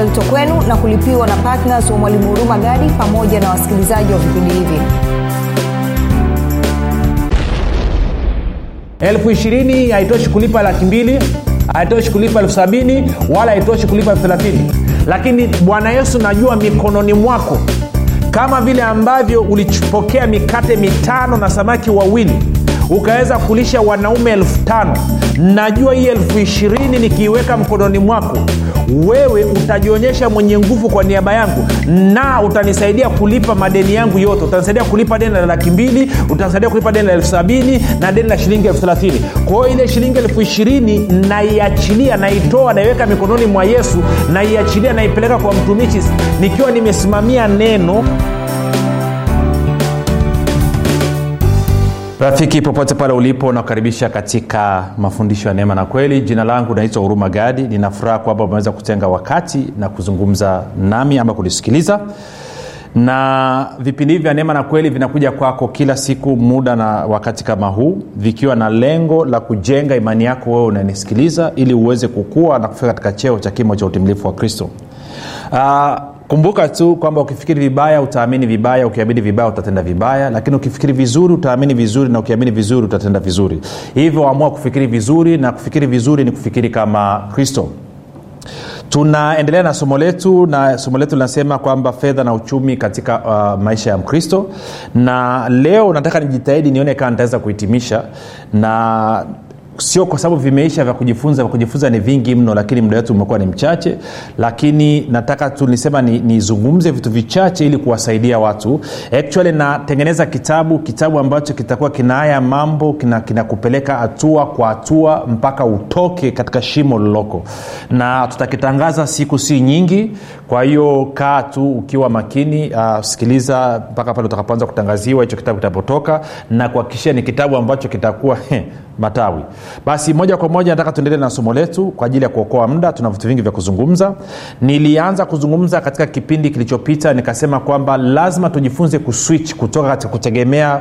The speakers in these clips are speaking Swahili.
linaletwa kwenu na kulipiwa na ptns wa mwalimu huruma gadi pamoja na wasikilizaji wa vipindi hivi. Elfu ishirini haitoshi kulipa laki mbili haitoshi kulipa elfu sabini wala haitoshi kulipa elfu thelathini. Lakini bwana yesu najua mikononi mwako kama vile ambavyo ulipokea mikate mitano na samaki wawili ukaweza kulisha wanaume elfu tano najua hii elfu ishirini nikiiweka mkononi mwako wewe utajionyesha mwenye nguvu kwa niaba yangu na utanisaidia kulipa madeni yangu yote. Utanisaidia kulipa deni la laki mbili utanisaidia kulipa deni la elfu sabini na deni la shilingi elfu thelathini. Kwa hiyo ile shilingi elfu ishirini naiachilia naitoa naiweka mikononi mwa yesu naiachilia naipeleka kwa mtumishi nikiwa nimesimamia neno rafiki popote pale ulipo nakukaribisha katika mafundisho ya neema na kweli. Jina langu naitwa huruma gadi. Ninafuraha kwamba umeweza kutenga wakati na kuzungumza nami ama kunisikiliza. Na vipindi hivi vya neema na kweli vinakuja kwako kila siku muda na wakati kama huu vikiwa na lengo la kujenga imani yako wewe unanisikiliza ili uweze kukua na kufika katika cheo cha kimo cha utimilifu wa kristo. Uh, kumbuka tu kwamba ukifikiri vibaya utaamini vibaya ukiamini vibaya utatenda vibaya. Lakini ukifikiri vizuri utaamini vizuri na ukiamini vizuri utatenda vizuri. Hivyo amua kufikiri vizuri na kufikiri vizuri ni kufikiri kama kristo. Tunaendelea na somo letu na somo letu linasema kwamba fedha na uchumi katika uh, maisha ya mkristo. Na leo nataka nijitahidi nione kama nitaweza kuhitimisha. Na sio kwa sababu vimeisha vya kujifunza vya kujifunza ni vingi mno lakini muda wetu umekuwa ni mchache. Lakini nataka tu nisema nizungumze ni vitu vichache ili kuwasaidia watu. Actually natengeneza kitabu kitabu ambacho kitakuwa kina haya mambo kinakupeleka kina hatua kwa hatua mpaka utoke katika shimo liloko na tutakitangaza siku si nyingi. Kwa hiyo kaa tu ukiwa makini uh, sikiliza mpaka pale utakapoanza kutangaziwa hicho kitabu kitapotoka. Na kuhakikishia ni kitabu ambacho kitakuwa matawi basi moja kwa moja nataka tuendelee na somo letu kwa ajili ya kuokoa muda. Tuna vitu vingi vya kuzungumza. Nilianza kuzungumza katika kipindi kilichopita nikasema kwamba lazima tujifunze kuswitch kutoka katika kutegemea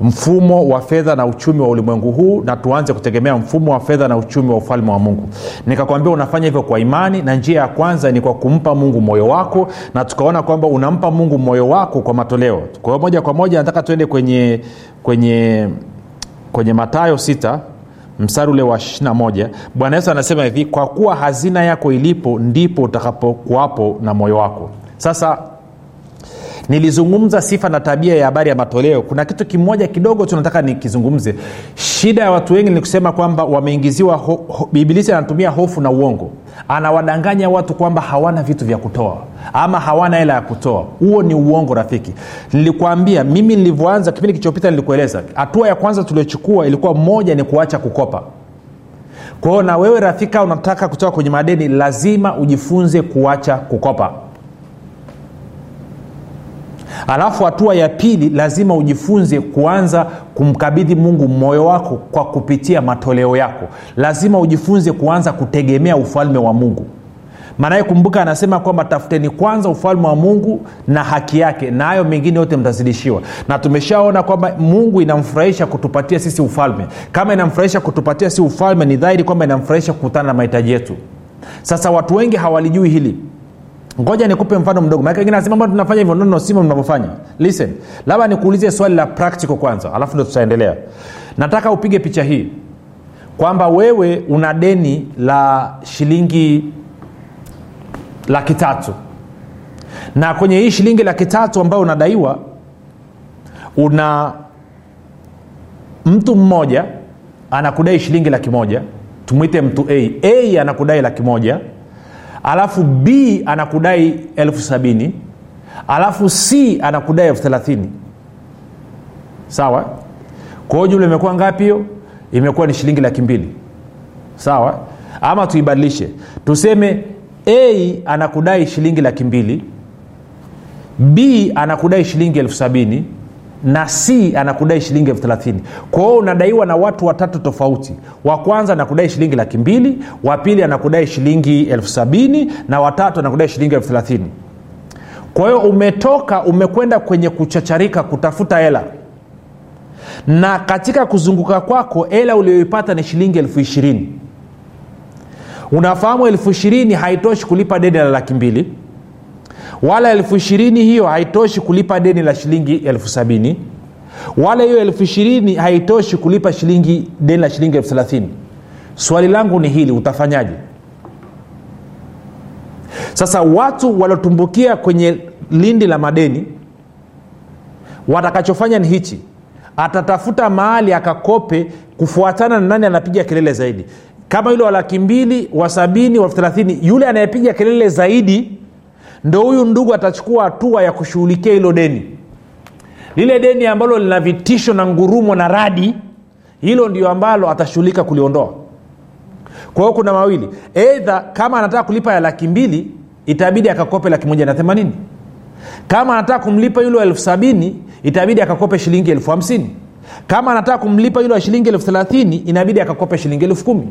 mfumo wa fedha na uchumi wa ulimwengu huu na tuanze kutegemea mfumo wa fedha na uchumi wa ufalme wa mungu. Nikakwambia unafanya hivyo kwa imani na njia ya kwanza ni kwa kumpa mungu moyo wako na tukaona kwamba unampa mungu moyo wako kwa matoleo. Kwa hiyo moja kwa moja nataka tuende kwenye kwenye kwenye matayo sita mstari ule wa 21 bwana yesu anasema hivi kwa kuwa hazina yako ilipo ndipo utakapokuwapo na moyo wako. Sasa nilizungumza sifa na tabia ya habari ya matoleo. Kuna kitu kimoja kidogo tu nataka nikizungumze. Shida ya watu wengi ni kusema kwamba wameingiziwa ho, anatumia hofu na uongo. Anawadanganya watu kwamba hawana vitu vya kutoa ama hawana hela ya kutoa. Huo ni uongo rafiki. Nilikwambia mimi nilivyoanza kipindi kilichopita nilikueleza hatua ya kwanza tuliochukua ilikuwa moja ni kuacha kukopa. Kwao na wewe rafika unataka kutoka kwenye madeni lazima ujifunze kuacha kukopa alafu hatua ya pili lazima ujifunze kuanza kumkabidhi mungu moyo wako kwa kupitia matoleo yako. Lazima ujifunze kuanza kutegemea ufalme wa mungu. Maanaye kumbuka anasema kwamba tafuteni kwanza ufalme wa mungu na haki yake na hayo mengine yote mtazidishiwa. Na tumeshaona kwamba mungu inamfurahisha kutupatia sisi ufalme. Kama inamfurahisha kutupatia sisi ufalme ni dhahiri kwamba inamfurahisha kukutana na mahitaji yetu. Sasa watu wengi hawalijui hili ngoja nikupe mfano mdogo. Maana tunafanya hivyo? Nono simo mnavyofanya. Listen labda nikuulize swali la practical kwanza alafu ndo tutaendelea. Nataka upige picha hii kwamba wewe una deni la shilingi laki tatu. Na kwenye hii shilingi laki tatu ambayo unadaiwa una mtu mmoja anakudai shilingi laki moja. Tumwite mtu a. A anakudai laki moja alafu b anakudai elfu sabini. Alafu c anakudai elfu thelathini. Sawa? Kwa hiyo jumla imekuwa ngapi hiyo? Imekuwa ni shilingi laki mbili. Sawa? Ama tuibadilishe. Tuseme a anakudai shilingi laki mbili. B anakudai shilingi elfu sabini na c anakudai shilingi elfu thelathini. Kwa unadaiwa na watu watatu tofauti. Wa kwanza anakudai shilingi laki mbili wa pili anakudai shilingi elfu sabini na watatu anakudai shilingi elfu thelathini. Kwa hiyo umetoka umekwenda kwenye kuchacharika kutafuta hela. Na katika kuzunguka kwako hela ulioipata ni shilingi elfu ishirini. Unafahamu elfu ishirini haitoshi kulipa deni la laki mbili wala elfu ishirini hiyo haitoshi kulipa deni la shilingi elfu sabini. Wala hiyo elfu ishirini haitoshi kulipa shilingi deni la shilingi elfu thelathini. Swali langu ni hili utafanyaje? Sasa watu waliotumbukia kwenye lindi la madeni watakachofanya ni hichi. Atatafuta mahali akakope kufuatana na nani anapiga kelele zaidi. Kama yule wa laki mbili wa sabini wa thelathini yule anayepiga kelele zaidi ndo huyu ndugu atachukua hatua ya kushughulikia hilo deni. Lile deni ambalo lina vitisho na ngurumo na radi hilo ndio ambalo atashughulika kuliondoa. Kwa hiyo kuna mawili. Eidha kama anataka kulipa ya laki mbili itabidi akakope laki moja na themanini. Kama anataka kumlipa yule elfu sabini itabidi akakope shilingi elfu hamsini. Kama anataka kumlipa yule wa shilingi elfu thelathini inabidi akakope shilingi elfu kumi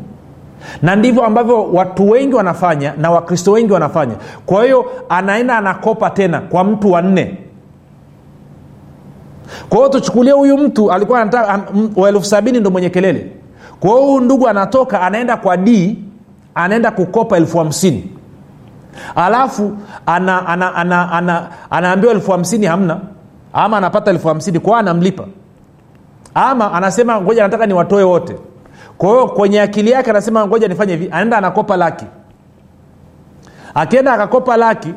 na ndivyo ambavyo watu wengi wanafanya na wakristo wengi wanafanya. Kwa hiyo anaenda anakopa tena kwa mtu wa nne. Kwa hiyo tuchukulie huyu mtu alikuwa anataka wa elfu sabini ndo mwenye kelele. Kwa hiyo huyu ndugu anatoka anaenda kwa d anaenda kukopa elfu hamsini. Alafu ana, ana, ana, ana, anaambiwa elfu hamsini hamna. Ama anapata elfu hamsini kwao anamlipa. Ama anasema ngoja nataka niwatoe wote kwa hiyo kwenye akili yake anasema ngoja nifanye hivi. Anaenda anakopa laki. Akienda akakopa laki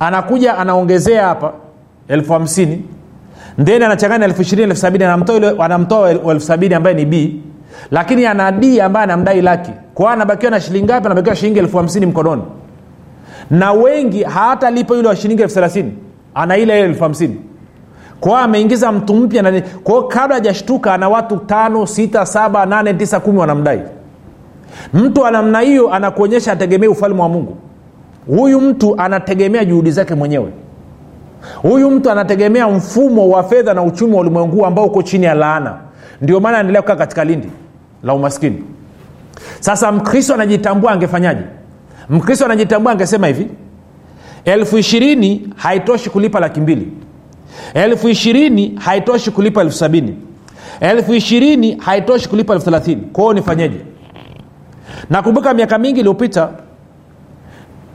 anakuja anaongezea hapa elfu hamsini. Then anachanganya elfu ishirini elfu sabini anamtoa elfu sabini ambaye ni b. Lakini ana d ambaye anamdai laki. Kwao anabakiwa na shilingi ngapi? Anabakiwa shilingi elfu hamsini mkononi. Na wengi hatalipa yule wa shilingi elfu thelathini. Ana ile elfu hamsini kwao ameingiza mtu mpya kwao kabla hajashtuka ana watu tano sita saba nane tisa kumi wanamdai. Mtu wa namna hiyo anakuonyesha ategemee ufalme wa mungu. Huyu mtu anategemea juhudi zake mwenyewe. Huyu mtu anategemea mfumo wa fedha na uchumi wa ulimwengu ambao uko chini ya laana. Ndio maana anaendelea kukaa katika lindi la umaskini. Sasa mkristo anajitambua angefanyaje? Mkristo anajitambua angesema hivi elfu ishirini haitoshi kulipa laki mbili elfu ishirini haitoshi kulipa elfu sabini. Elfu ishirini haitoshi kulipa elfu thelathini. Kwao nifanyeje? Nakumbuka miaka mingi iliyopita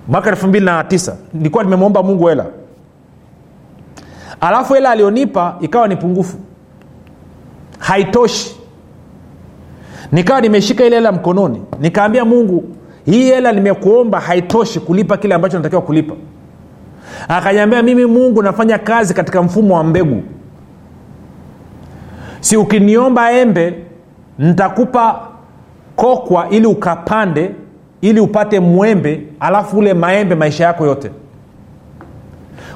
mwaka elfu mbili na tisa nilikuwa nimemwomba mungu hela. Alafu hela alionipa ikawa ni pungufu. Haitoshi. Nikawa nimeshika ile hela mkononi. Nikaambia mungu hii hela nimekuomba haitoshi kulipa kile ambacho natakiwa kulipa akanyambia mimi mungu nafanya kazi katika mfumo wa mbegu. Si ukiniomba embe nitakupa kokwa ili ukapande ili upate mwembe alafu ule maembe maisha yako yote.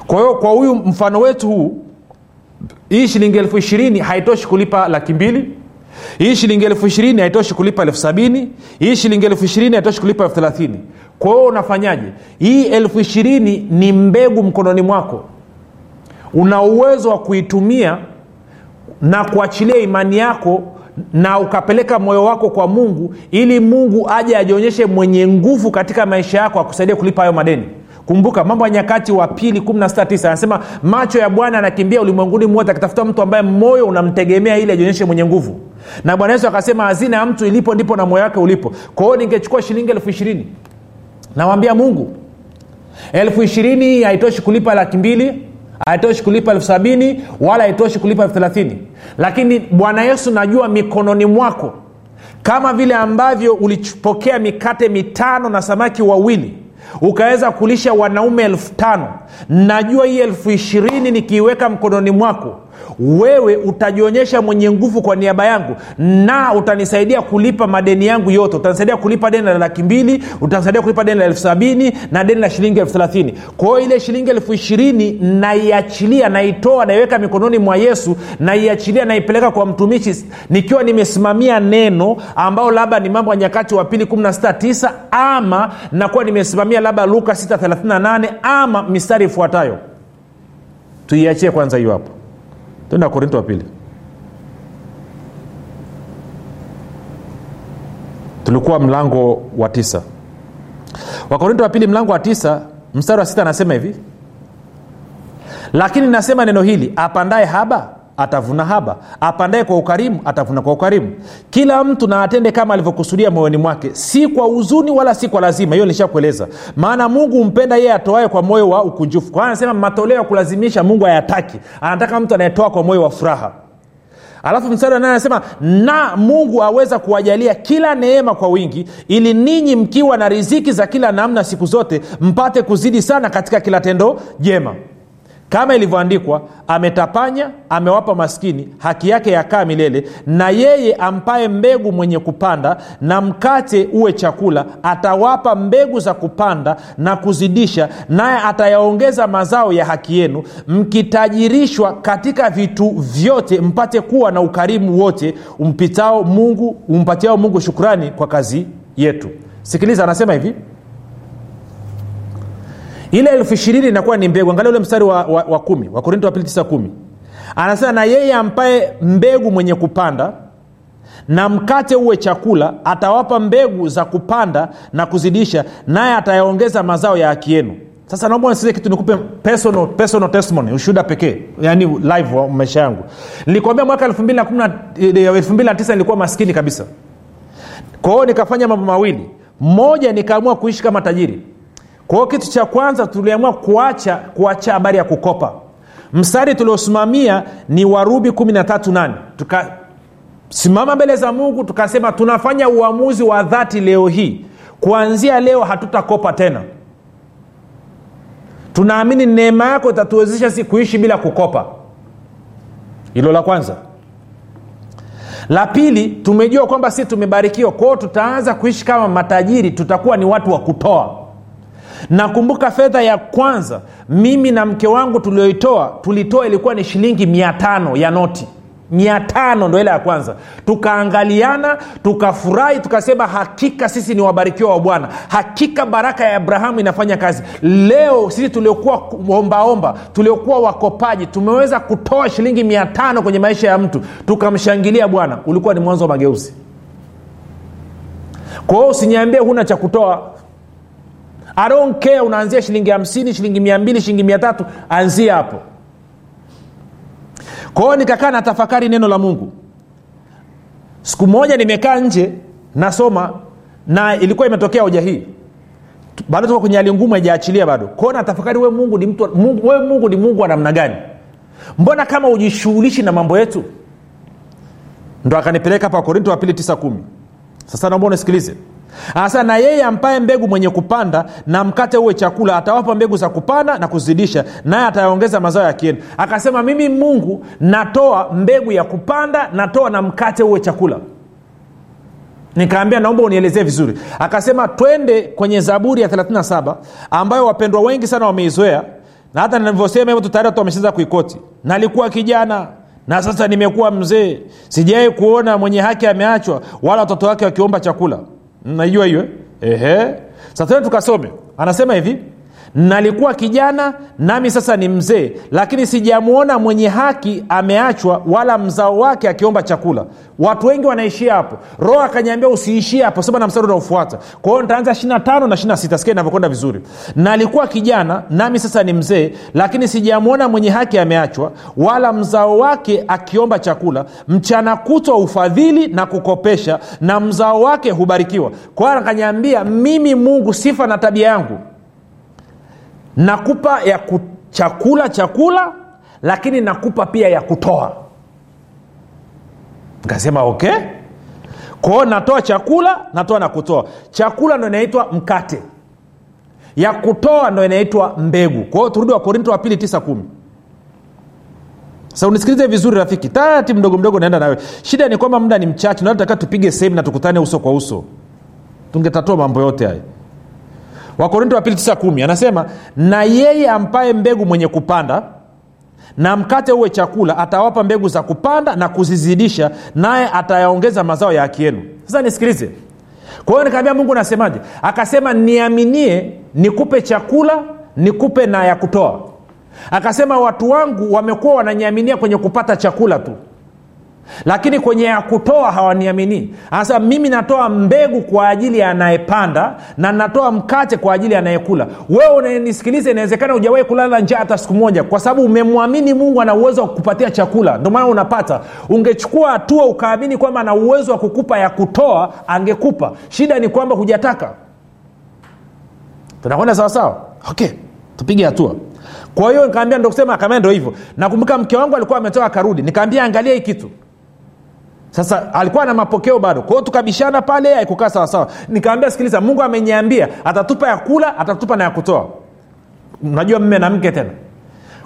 Kwa hiyo kwa huyu mfano wetu huu hii shilingi elfu ishirini haitoshi kulipa laki mbili hii shilingi elfu ishirini haitoshi kulipa elfu sabini hii shilingi elfu ishirini haitoshi kulipa elfu thelathini. Kwa hiyo unafanyaje? Hii elfu ishirini ni mbegu mkononi mwako. Una uwezo wa kuitumia na kuachilia imani yako na ukapeleka moyo wako kwa mungu ili mungu aje ajionyeshe mwenye nguvu katika maisha yako akusaidia kulipa hayo madeni kumbuka mambo ya nyakati wa pili 169 anasema macho ya bwana anakimbia ulimwenguni mwote akitafuta mtu ambaye moyo unamtegemea ili ajionyeshe mwenye nguvu. Na bwana yesu akasema hazina ya mtu ilipo ndipo na moyo wake ulipo. Kwa hiyo ningechukua shilingi elfu ishirini. Nawambia mungu elfu ishirini haitoshi kulipa laki mbili haitoshi kulipa elfu sabini wala haitoshi kulipa elfu thelathini. Lakini bwana yesu najua mikononi mwako kama vile ambavyo ulipokea mikate mitano na samaki wawili ukaweza kulisha wanaume elfu tano. Najua hii elfu ishirini nikiiweka mkononi mwako wewe utajionyesha mwenye nguvu kwa niaba yangu na utanisaidia kulipa madeni yangu yote. Utanisaidia kulipa deni la laki mbili utanisaidia kulipa deni la elfu sabini na deni la shilingi elfu thelathini. Kwa ile shilingi elfu ishirini naiachilia naitoa naiweka mikononi mwa yesu naiachilia naipeleka kwa mtumishi nikiwa nimesimamia neno ambao labda ni mambo ya nyakati wa pili 169 ama nakuwa nimesimamia labda luka 638 ama mistari ifuatayo. Tuiachie kwanza hiyo hapo tenda korinto wa pili. Tulikuwa mlango wa tisa. Wakorinto wa pili mlango wa tisa mstari wa sita anasema hivi. Lakini nasema neno hili apandaye haba atavuna haba. Apandae kwa ukarimu atavuna kwa ukarimu. Kila mtu na atende kama alivyokusudia moyoni mwake. Si kwa huzuni wala si kwa lazima hiyo nishakueleza maana mungu humpenda yeye atoae kwa moyo wa ukunjufu. Kwa anasema matoleo ya kulazimisha mungu hayataki. Anataka mtu anayetoa kwa moyo wa furaha. Alafu mstari naye anasema na mungu aweza kuwajalia kila neema kwa wingi ili ninyi mkiwa na riziki za kila namna siku zote mpate kuzidi sana katika kila tendo jema kama ilivyoandikwa ametapanya amewapa maskini haki yake yakaa milele na yeye ampaye mbegu mwenye kupanda na mkate uwe chakula atawapa mbegu za kupanda na kuzidisha naye atayaongeza mazao ya haki yenu. Mkitajirishwa katika vitu vyote mpate kuwa na ukarimu wote umpitao mungu umpatiao mungu shukrani kwa kazi yetu. Sikiliza anasema hivi ile elfu ishirini inakuwa ni mbegu. Angalia ule mstari wa, wa, wa kumi wakorinto wa pili tisa kumi. Anasema na yeye ampaye mbegu mwenye kupanda na mkate uwe chakula atawapa mbegu za kupanda na kuzidisha naye atayaongeza mazao ya haki yenu. Sasa naomba nisize kitu nikupe personal, personal testimony ushuhuda pekee. Yani live wa maisha yangu. Nilikwambia mwaka 29 nilikuwa maskini kabisa. Kwa hiyo nikafanya mambo mawili. Mmoja nikaamua kuishi kama tajiri kwa kitu cha kwanza tuliamua kuacha kuacha habari ya kukopa. Mstari tuliosimamia ni warubi 138 tukasimama mbele za mungu tukasema tunafanya uamuzi wa dhati leo hii. Kuanzia leo hatutakopa tena. Tunaamini neema yako itatuwezesha si kuishi bila kukopa. Hilo la kwanza. La pili tumejua kwamba si tumebarikiwa. Kwao tutaanza kuishi kama matajiri tutakuwa ni watu wa kutoa nakumbuka fedha ya kwanza mimi na mke wangu tulioitoa tulitoa ilikuwa ni shilingi mia tano ya noti. Mia tano ndo ile ya kwanza. Tukaangaliana tukafurahi tukasema hakika sisi ni wabarikiwa wa bwana. Hakika baraka ya abrahamu inafanya kazi. Leo sisi tuliokuwa ombaomba tuliokuwa wakopaji tumeweza kutoa shilingi mia tano kwenye maisha ya mtu. Tukamshangilia bwana ulikuwa ni mwanzo wa mageuzi. Kwa hiyo usiniambie huna cha kutoa I don't care unaanzia shilingi hamsini shilingi mia mbili shilingi mia tatu anzia hapo. Kwa nikakaa na tafakari neno la mungu. Siku moja nimekaa nje nasoma na ilikuwa imetokea hoja hii. Bado tuko kwenye hali ngumu haijaachilia bado. Kwao natafakari we mungu ni mtu mungu, we mungu ni mungu wa namna gani? Mbona kama ujishughulishi na mambo yetu? Ndo akanipeleka hapa korinto wa pili 9 kumi. Sasa naomba unasikilize anasema na yeye ampaye mbegu mwenye kupanda na mkate uwe chakula atawapa mbegu za kupanda na kuzidisha naye atayaongeza mazao ya kienu akasema mimi mungu natoa mbegu ya kupanda natoa na mkate uwe chakula. Nikaambia naomba unielezee vizuri. Akasema twende kwenye zaburi ya 37 ambayo wapendwa wengi sana wameizoea na hata nilivyosema hivyo tayari watu wameshaanza kuikoti. Nalikuwa kijana na sasa nimekuwa mzee. Sijawai kuona mwenye haki ameachwa wala watoto wake wakiomba chakula naijua hiyo? Ehe. Sasa tukasome. Anasema hivi nalikuwa kijana nami sasa ni mzee lakini sijamwona mwenye haki ameachwa wala mzao wake akiomba chakula. Watu wengi wanaishia hapo. Roho akanyambia usiishie hapo sema na mstari unaofuata. Kwa hiyo nitaanza 25 na 26 sikia inavyokwenda vizuri. Nalikuwa kijana nami sasa ni mzee lakini sijamwona mwenye haki ameachwa wala mzao wake akiomba chakula. Mchana kutwa ufadhili na kukopesha na mzao wake hubarikiwa. Kwa hiyo mimi mungu sifa na tabia yangu nakupa ya ku, chakula chakula lakini nakupa pia ya kutoa. Nikasema okay. Kwao natoa chakula natoa na kutoa. Chakula ndo inaitwa mkate. Ya kutoa ndo inaitwa mbegu. Kwao turudi wa korinto wa pili tisa kumi. Unisikilize vizuri rafiki. Tati mdogo mdogo naenda nawe. Shida ni kwamba muda ni mchache nataka tupige sehemu na tukutane uso kwa uso. Tungetatua mambo yote haya wakorinto wa pili tisa kumi anasema na yeye ampaye mbegu mwenye kupanda na mkate uwe chakula atawapa mbegu za kupanda na kuzizidisha naye atayaongeza mazao ya haki yenu. Sasa nisikilize. Kwa hiyo nikaambia mungu nasemaje? Akasema niaminie nikupe chakula nikupe na ya kutoa. Akasema watu wangu wamekuwa wananiaminia kwenye kupata chakula tu lakini kwenye ya kutoa hawaniamini. Anasema mimi natoa mbegu kwa ajili ya anayepanda na natoa mkate kwa ajili ya anayekula. Wewe unanisikiliza inawezekana hujawahi kulala njaa hata siku moja kwa sababu umemwamini mungu ana uwezo wa kukupatia chakula. Ndio maana unapata ungechukua hatua ukaamini kwamba ana uwezo wa kukupa ya kutoa angekupa. Shida ni kwamba hujataka. Tunakwenda sawasawa okay tupige hatua. Kwa hiyo nikaambia ndo kusema akamea ndo hivyo. Nakumbuka mke wangu alikuwa ametoka akarudi. Nikaambia angalia hii kitu sasa alikuwa na mapokeo bado. Kwao tukabishana pale aikukaa sawasawa nikaambia sikiliza mungu ameniambia atatupa ya kula atatupa na ya kutoa. Najua mme na mke tena.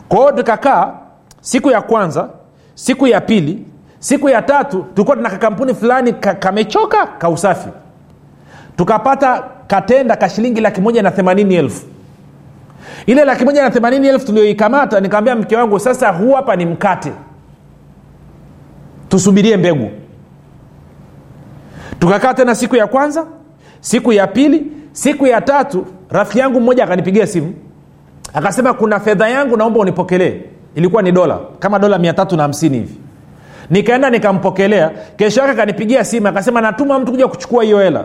Kwao tukakaa siku ya kwanza siku ya pili siku ya tatu tulikuwa tuna kakampuni fulani ka, kamechoka ka usafi. Tukapata katenda ka shilingi laki na themanini elfu. Ile laki moja na themanini elfu tulioikamata nikaambia mke wangu sasa huu hapa ni mkate tusubirie mbegu. Tukakaa tena siku ya kwanza siku ya pili siku ya tatu rafiki yangu mmoja akanipigia simu. Akasema kuna fedha yangu naomba unipokelee. Ilikuwa ni dola kama dola mia tatu na hamsini hivi. Nikaenda nikampokelea kesho yake akanipigia simu akasema natuma mtu kuja kuchukua hiyo hela.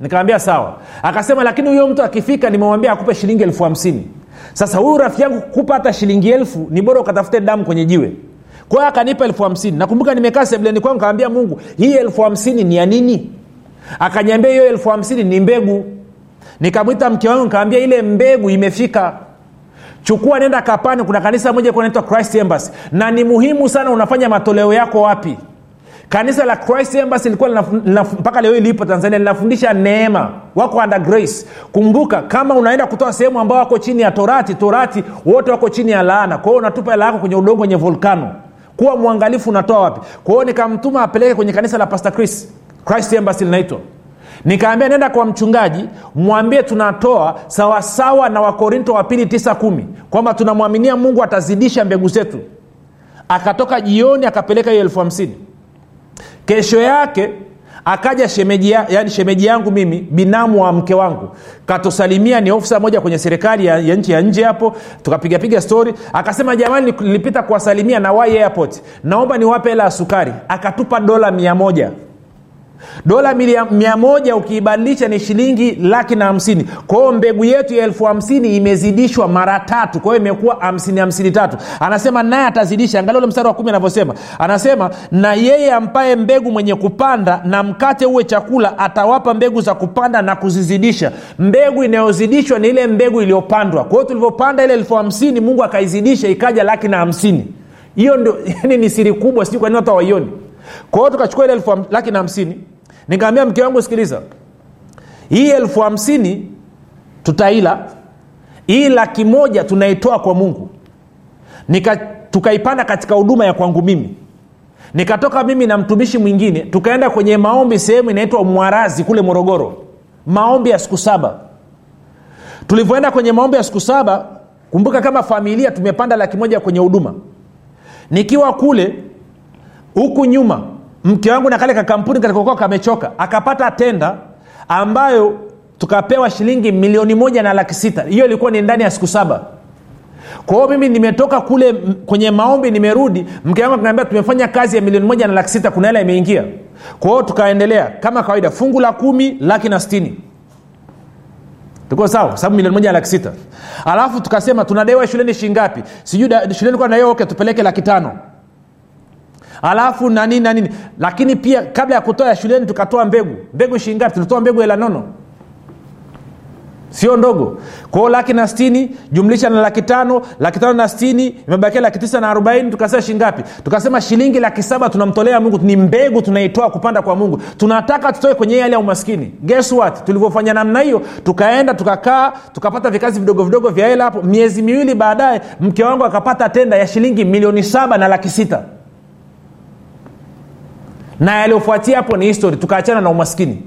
Nikamwambia sawa. Akasema lakini huyo mtu akifika nimemwambia akupe shilingi elfu hamsini. Sasa huyu rafiki yangu kukupa hata shilingi elfu ni bora ukatafute damu kwenye jiwe kwa hiyo akanipa elfu hamsini. Nakumbuka nimekaa sebleni kwangu kaambia mungu hii elfu hamsini ni ya nini? Akanyambia hiyo elfu hamsini ni mbegu. Nikamwita mke wangu nikaambia ile mbegu imefika. Chukua nenda kapani kuna kanisa moja naitwa christ embassy. Na ni muhimu sana unafanya matoleo yako wapi. Kanisa la christ embassy ilikuwa mpaka leo lipo tanzania linafundisha neema. Wako under grace. Kumbuka kama unaenda kutoa sehemu ambao wako chini ya torati torati wote wako chini ya laana. Kwa hiyo unatupa hela yako kwenye udongo wenye volkano kuwa mwangalifu unatoa wapi? Kwa hiyo nikamtuma apeleke kwenye kanisa la pastor chris christ embassy linaitwa. Nikaambia nenda kwa mchungaji mwambie tunatoa sawasawa na wakorinto wa pili tisa kumi kwamba tunamwaminia mungu atazidisha mbegu zetu. Akatoka jioni akapeleka hiyo elfu hamsini. Kesho yake akaja shemeji, ya, yani shemeji yangu mimi binamu wa mke wangu. Katusalimia ni ofisa moja kwenye serikali ya, ya nchi ya nje hapo. Tukapigapiga stori akasema jamani nilipita kuwasalimia na wai airport. Naomba niwape hela ya sukari. Akatupa dola mia moja dola mia moja ukiibadilisha ni shilingi laki na hamsini. Kwa mbegu yetu ya elfu hamsini imezidishwa mara tatu. Kwa hiyo imekuwa hamsini hamsini tatu. Anasema naye atazidisha. Angalia ule mstari wa kumi anavyosema. Anasema na yeye ampaye mbegu mwenye kupanda na mkate uwe chakula atawapa mbegu za kupanda na kuzizidisha. Mbegu inayozidishwa ni ile mbegu iliyopandwa. Kwa hiyo tulivyopanda ile elfu hamsini mungu akaizidisha ikaja laki na hamsini. Hiyo ndio yani ni siri kubwa sijui kwa nini watu hawaioni kwa hiyo tukachukua ile elfu laki na hamsini. Nikaambia mke wangu sikiliza. Hii elfu hamsini tutaila. Hii laki moja tunaitoa kwa mungu. Nika, tukaipanda katika huduma ya kwangu mimi. Nikatoka mimi na mtumishi mwingine tukaenda kwenye maombi sehemu inaitwa mwarazi kule morogoro. Maombi ya siku saba. Tulivyoenda kwenye maombi ya siku saba kumbuka kama familia tumepanda laki moja kwenye huduma. Nikiwa kule huku nyuma mke wangu na kale kakampuni kalikokuwa kamechoka akapata tenda ambayo tukapewa shilingi milioni moja na laki sita. Hiyo ilikuwa ni ndani ya siku saba. Kwa hiyo mimi nimetoka kule kwenye maombi nimerudi mke wangu akaniambia tumefanya kazi ya milioni moja na laki sita kuna hela imeingia. Kwa hiyo tukaendelea kama kawaida fungu la kumi laki na stini tuko sawa? Sababu milioni moja na laki sita. Alafu tukasema tunadaiwa shuleni shingapi? Sijui shuleni kwa nayo okay, tupeleke laki tano alafu na nini na nini. Lakini pia kabla ya kutoa ya shuleni tukatoa mbegu. Mbegu shingapi tulitoa mbegu hela nono. Sio ndogo. Kwao laki na stini jumlisha na laki tano laki tano na stini imebakia laki tisa na arobaini tukasema shingapi tukasema shilingi laki saba tunamtolea mungu. Ni mbegu tunaitoa kupanda kwa mungu. Tunataka tutoe kwenye hali ya umaskini. Guess what? Tulivyofanya namna hiyo tukaenda tukakaa tukapata vikazi vidogo vidogo vya hela hapo. Miezi miwili baadaye mke wangu akapata tenda ya shilingi milioni saba na laki sita na yaliyofuatia hapo ni history. Tukaachana na umaskini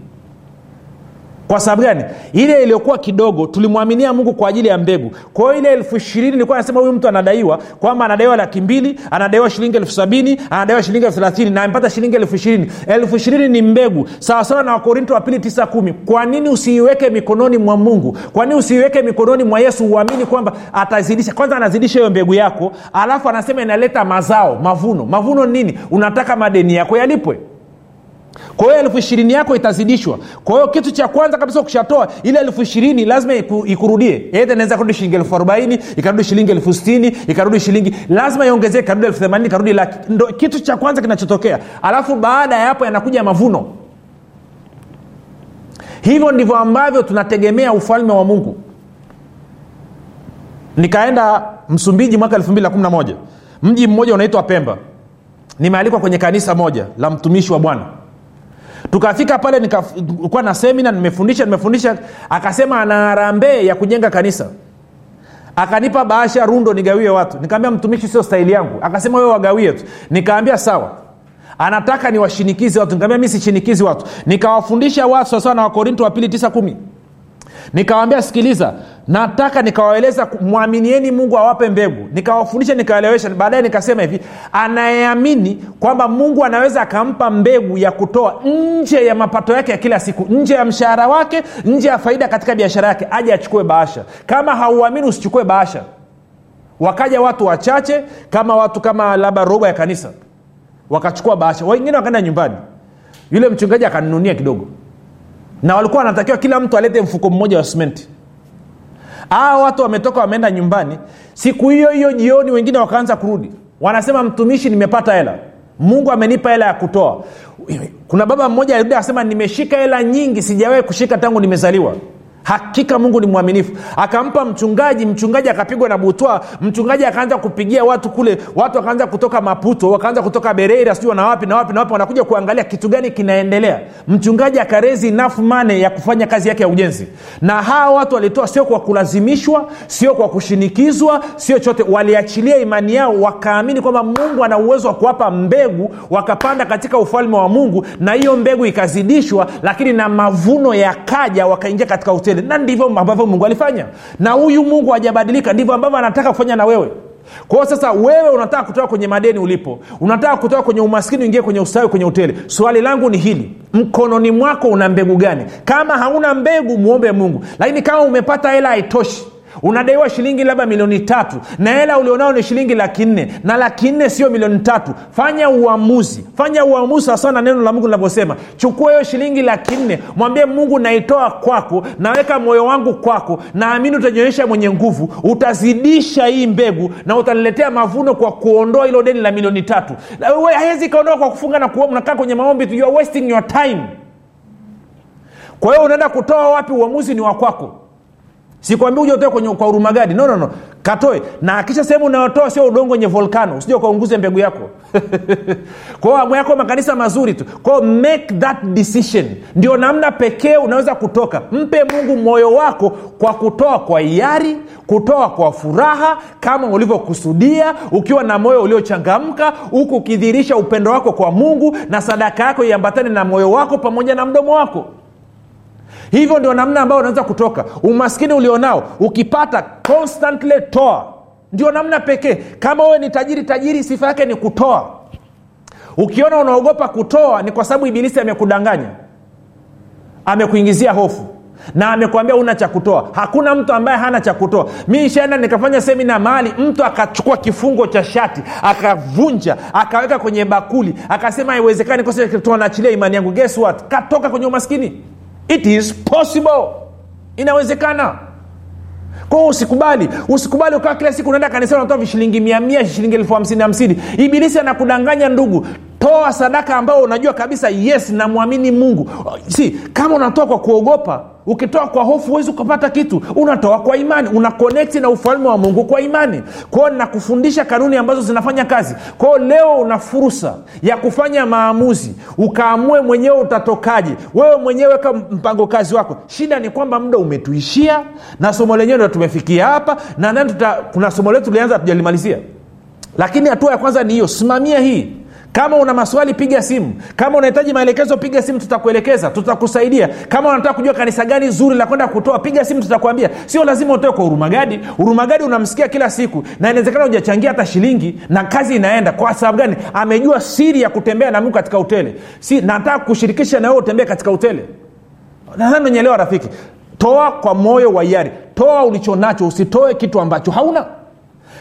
kwa sababu gani? Ile iliyokuwa kidogo tulimwaminia mungu kwa ajili ya mbegu. Kwa hiyo ile elfu ishirini nilikuwa nasema huyu mtu anadaiwa kwamba anadaiwa laki mbili anadaiwa shilingi elfu sabini anadaiwa shilingi elfu thelathini na amepata shilingi elfu ishirini. Elfu ishirini ni mbegu. Sawasawa na wakorinto wa pili tisa kumi. Kwa nini usiiweke mikononi mwa mungu? Kwa nini usiiweke mikononi mwa yesu uamini kwamba atazidisha? Kwanza anazidisha hiyo mbegu yako alafu anasema inaleta mazao mavuno. Mavuno nini? Unataka madeni yako yalipwe kwa hiyo elfu ishirini yako itazidishwa. Kwa hiyo kitu cha kwanza kabisa ukishatoa ile elfu ishirini lazima iku, ikurudie. Edha inaweza kurudi shilingi elfu arobaini ikarudi shilingi elfu sitini ikarudi shilingi lazima iongezee ikarudi elfu themanini ikarudi laki. Ndo kitu cha kwanza kinachotokea. Alafu baada ya hapo yanakuja mavuno. Hivyo ndivyo ambavyo tunategemea ufalme wa mungu. Nikaenda msumbiji mwaka 211 mji mmoja unaitwa pemba. Nimealikwa kwenye kanisa moja la mtumishi wa bwana tukafika pale nikakuwa na semina nimefundisha nimefundisha. Akasema ana harambee ya kujenga kanisa. Akanipa bahasha rundo nigawie watu. Nikaambia mtumishi sio staili yangu. Akasema wewe wagawie tu. Nikaambia sawa. Anataka niwashinikizi watu. Nikaambia mi sishinikizi watu. Nikawafundisha watu sawasawa na wakorinto wa pili tisa kumi nikawambia sikiliza nataka nikawaeleza mwaminieni mungu awape mbegu. Nikawafundisha nikawaelewesha baadaye nikasema hivi anayeamini kwamba mungu anaweza akampa mbegu ya kutoa nje ya mapato yake ya kila siku nje ya mshahara wake nje ya faida katika biashara yake aje achukue bahasha. Kama hauamini usichukue bahasha. Wakaja watu wachache kama watu kama labda robo ya kanisa. Wakachukua bahasha. Wengine wakaenda nyumbani. Yule mchungaji akaninunia kidogo na walikuwa wanatakiwa kila mtu alete mfuko mmoja wa simenti aa watu wametoka wameenda nyumbani. Siku hiyo hiyo jioni wengine wakaanza kurudi. Wanasema mtumishi nimepata hela. Mungu amenipa hela ya kutoa. Kuna baba mmoja alirudi akasema nimeshika hela nyingi sijawahi kushika tangu nimezaliwa hakika mungu ni mwaminifu. Akampa mchungaji mchungaji akapigwa na butwa. Mchungaji akaanza kupigia watu kule. Watu wakaanza kutoka maputo wakaanza kutoka bereira sijui na wapi na wapi na wapi wanakuja kuangalia kitu gani kinaendelea. Mchungaji akarezi enough money ya kufanya kazi yake ya ujenzi. Na hawa watu walitoa sio kwa kulazimishwa sio kwa kushinikizwa sio chote waliachilia imani yao wakaamini kwamba mungu ana uwezo wa kuwapa mbegu wakapanda katika ufalme wa mungu na hiyo mbegu ikazidishwa lakini na mavuno yakaja wakaingia katika hoteli. Na ndivyo ambavyo mungu alifanya. Na huyu mungu hajabadilika. Ndivyo ambavyo anataka kufanya na wewe. Kwao sasa wewe unataka kutoka kwenye madeni ulipo. Unataka kutoka kwenye umaskini uingie kwenye ustawi kwenye utele swali langu ni hili. Mkononi mwako una mbegu gani? Kama hauna mbegu mwombe mungu. Lakini kama umepata hela haitoshi unadaiwa shilingi labda milioni tatu na hela ulionao ni shilingi laki nne na laki nne sio milioni tatu. Fanya uamuzi fanya uamuzi sawasawa na neno la mungu linavyosema. Chukua hiyo shilingi laki nne mwambie mungu naitoa kwako naweka moyo wangu kwako naamini utajionyesha mwenye nguvu utazidisha hii mbegu na utaniletea mavuno kwa kuondoa hilo deni la milioni tatu. Hawezi ikaondoa kwa kufunga na kuomba nakaa kwenye maombi tu. You are wasting your time. Kwa hiyo unaenda kutoa wapi uamuzi ni wa kwako sikwambi uja utoe kwenye kwa urumagadi no, no, no. Katoe. Na akisha sehemu unayotoa sio udongo wenye volkano usija ukaunguze mbegu yako. Kwao amu yako makanisa mazuri tu. Kwao make that decision. Ndio namna pekee unaweza kutoka. Mpe mungu moyo wako kwa kutoa kwa hiari kutoa kwa furaha kama ulivyokusudia ukiwa na moyo uliochangamka huku ukidhihirisha upendo wako kwa mungu na sadaka yako iambatane na moyo wako pamoja na mdomo wako hivyo ndio namna ambayo unaweza kutoka. Umaskini ulionao ukipata constantly toa. Ndio namna pekee. Kama wewe ni tajiri tajiri sifa yake ni kutoa. Ukiona unaogopa kutoa ni kwa sababu ibilisi amekudanganya. Amekuingizia hofu. Na amekwambia una cha kutoa. Hakuna mtu ambaye hana cha kutoa. Mi ishaenda nikafanya semina mahali mtu akachukua kifungo cha shati akavunja akaweka kwenye bakuli akasema haiwezekani naachilia imani yangu. Guess what? Katoka kwenye umaskini it is possible. Inawezekana. Kwao usikubali usikubali ukawa kila siku unaenda kanisani unatoa vishilingi mia mia shilingi elfu hamsini hamsini. Ibilisi anakudanganya ndugu toa sadaka ambayo unajua kabisa yes namwamini mungu. Si kama unatoa kwa kuogopa ukitoa kwa hofu huwezi ukapata kitu. Unatoa kwa imani una na ufalme wa mungu kwa imani. Kwao nakufundisha kanuni ambazo zinafanya kazi. Kwao leo una fursa ya kufanya maamuzi. Ukaamue mwenyewe utatokaje. Wewe mwenyewe weka mpango kazi wako. Shida ni kwamba muda umetuishia na somo lenyewe ndo tumefikia hapa na nani kuna somo letu tulianza hatujalimalizia. Lakini hatua ya kwanza ni hiyo simamia hii kama una maswali piga simu. Kama unahitaji maelekezo piga simu tutakuelekeza tutakusaidia. Kama unataka kujua kanisa gani zuri la kwenda kutoa piga simu tutakwambia. Sio lazima utoe kwa hurumagadi hurumagadi unamsikia kila siku na inawezekana hujachangia hata shilingi na kazi inaenda. Kwa sababu gani? Amejua siri ya kutembea na mungu katika utele. Si nataka kushirikisha na wewe utembee katika utele. Nadhani unyelewa rafiki. Toa kwa moyo wa hiari. Toa ulichonacho usitoe kitu ambacho hauna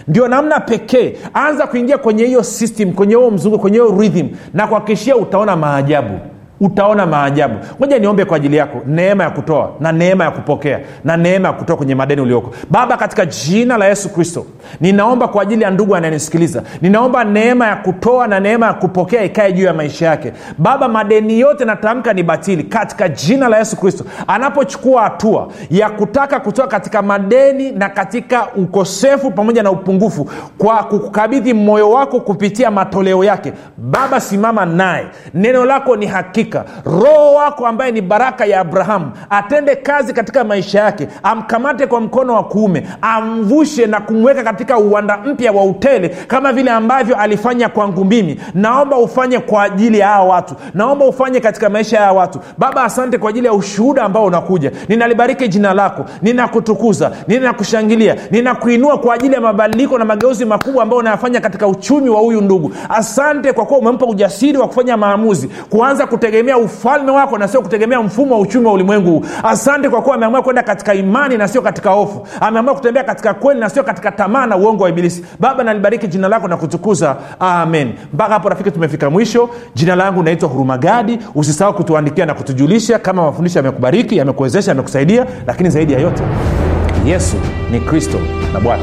ndio namna pekee. Anza kuingia kwenye hiyo system kwenye huo mzungu kwenye hiyo rhythm na kuhakikishia utaona maajabu utaona maajabu. Moja niombe kwa ajili yako. Neema ya kutoa na neema ya kupokea na neema ya kutoa kwenye madeni ulioko. Baba katika jina la yesu kristo ninaomba kwa ajili ya ndugu anayenisikiliza. Ninaomba neema ya kutoa na neema ya kupokea ikae juu ya maisha yake. Baba madeni yote natamka ni batili katika jina la yesu kristo. Anapochukua hatua ya kutaka kutoa katika madeni na katika ukosefu pamoja na upungufu kwa kukabidhi moyo wako kupitia matoleo yake baba simama naye. Neno lako ni hakika roho wako ambaye ni baraka ya abrahamu atende kazi katika maisha yake amkamate kwa mkono wa kuume amvushe na kumweka katika uwanda mpya wa utele kama vile ambavyo alifanya kwangu mimi. Naomba ufanye kwa ajili ya hawa watu. Naomba ufanye katika maisha ya watu. Baba asante kwa ajili ya ushuhuda ambao unakuja. Ninalibariki jina lako. Ninakutukuza. Ninakushangilia. Ninakuinua kwa ajili ya mabadiliko na mageuzi makubwa ambayo unayafanya katika uchumi wa huyu ndugu. Asante kwa kuwa umempa ujasiri wa kufanya maamuzi kuanza kutegemea ufalme wako na sio kutegemea mfumo wa uchumi wa ulimwengu. Asante kwa kuwa ameamua kwenda katika imani na sio katika hofu. Ameamua kutembea katika kweli na sio katika tamaa na uongo wa ibilisi. Baba nalibariki jina lako na kutukuza. Amen. Mpaka hapo rafiki tumefika mwisho. Jina langu naitwa hurumagadi. Usisahau kutuandikia na kutujulisha kama mafundisho yamekubariki yamekuwezesha yamekusaidia lakini zaidi ya yote yesu ni kristo na bwana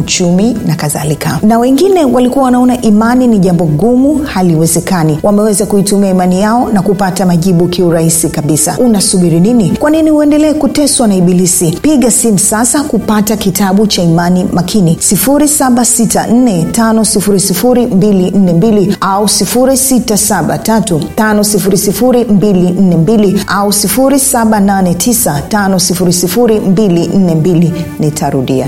uchumi na kadhalika. Na wengine walikuwa wanaona imani ni jambo gumu haliwezekani. Wameweza kuitumia imani yao na kupata majibu kiurahisi kabisa. Unasubiri nini? Kwa nini uendelee kuteswa na ibilisi? Piga simu sasa kupata kitabu cha imani makini. 7645242 au 6735242 au 7895242 nitarudia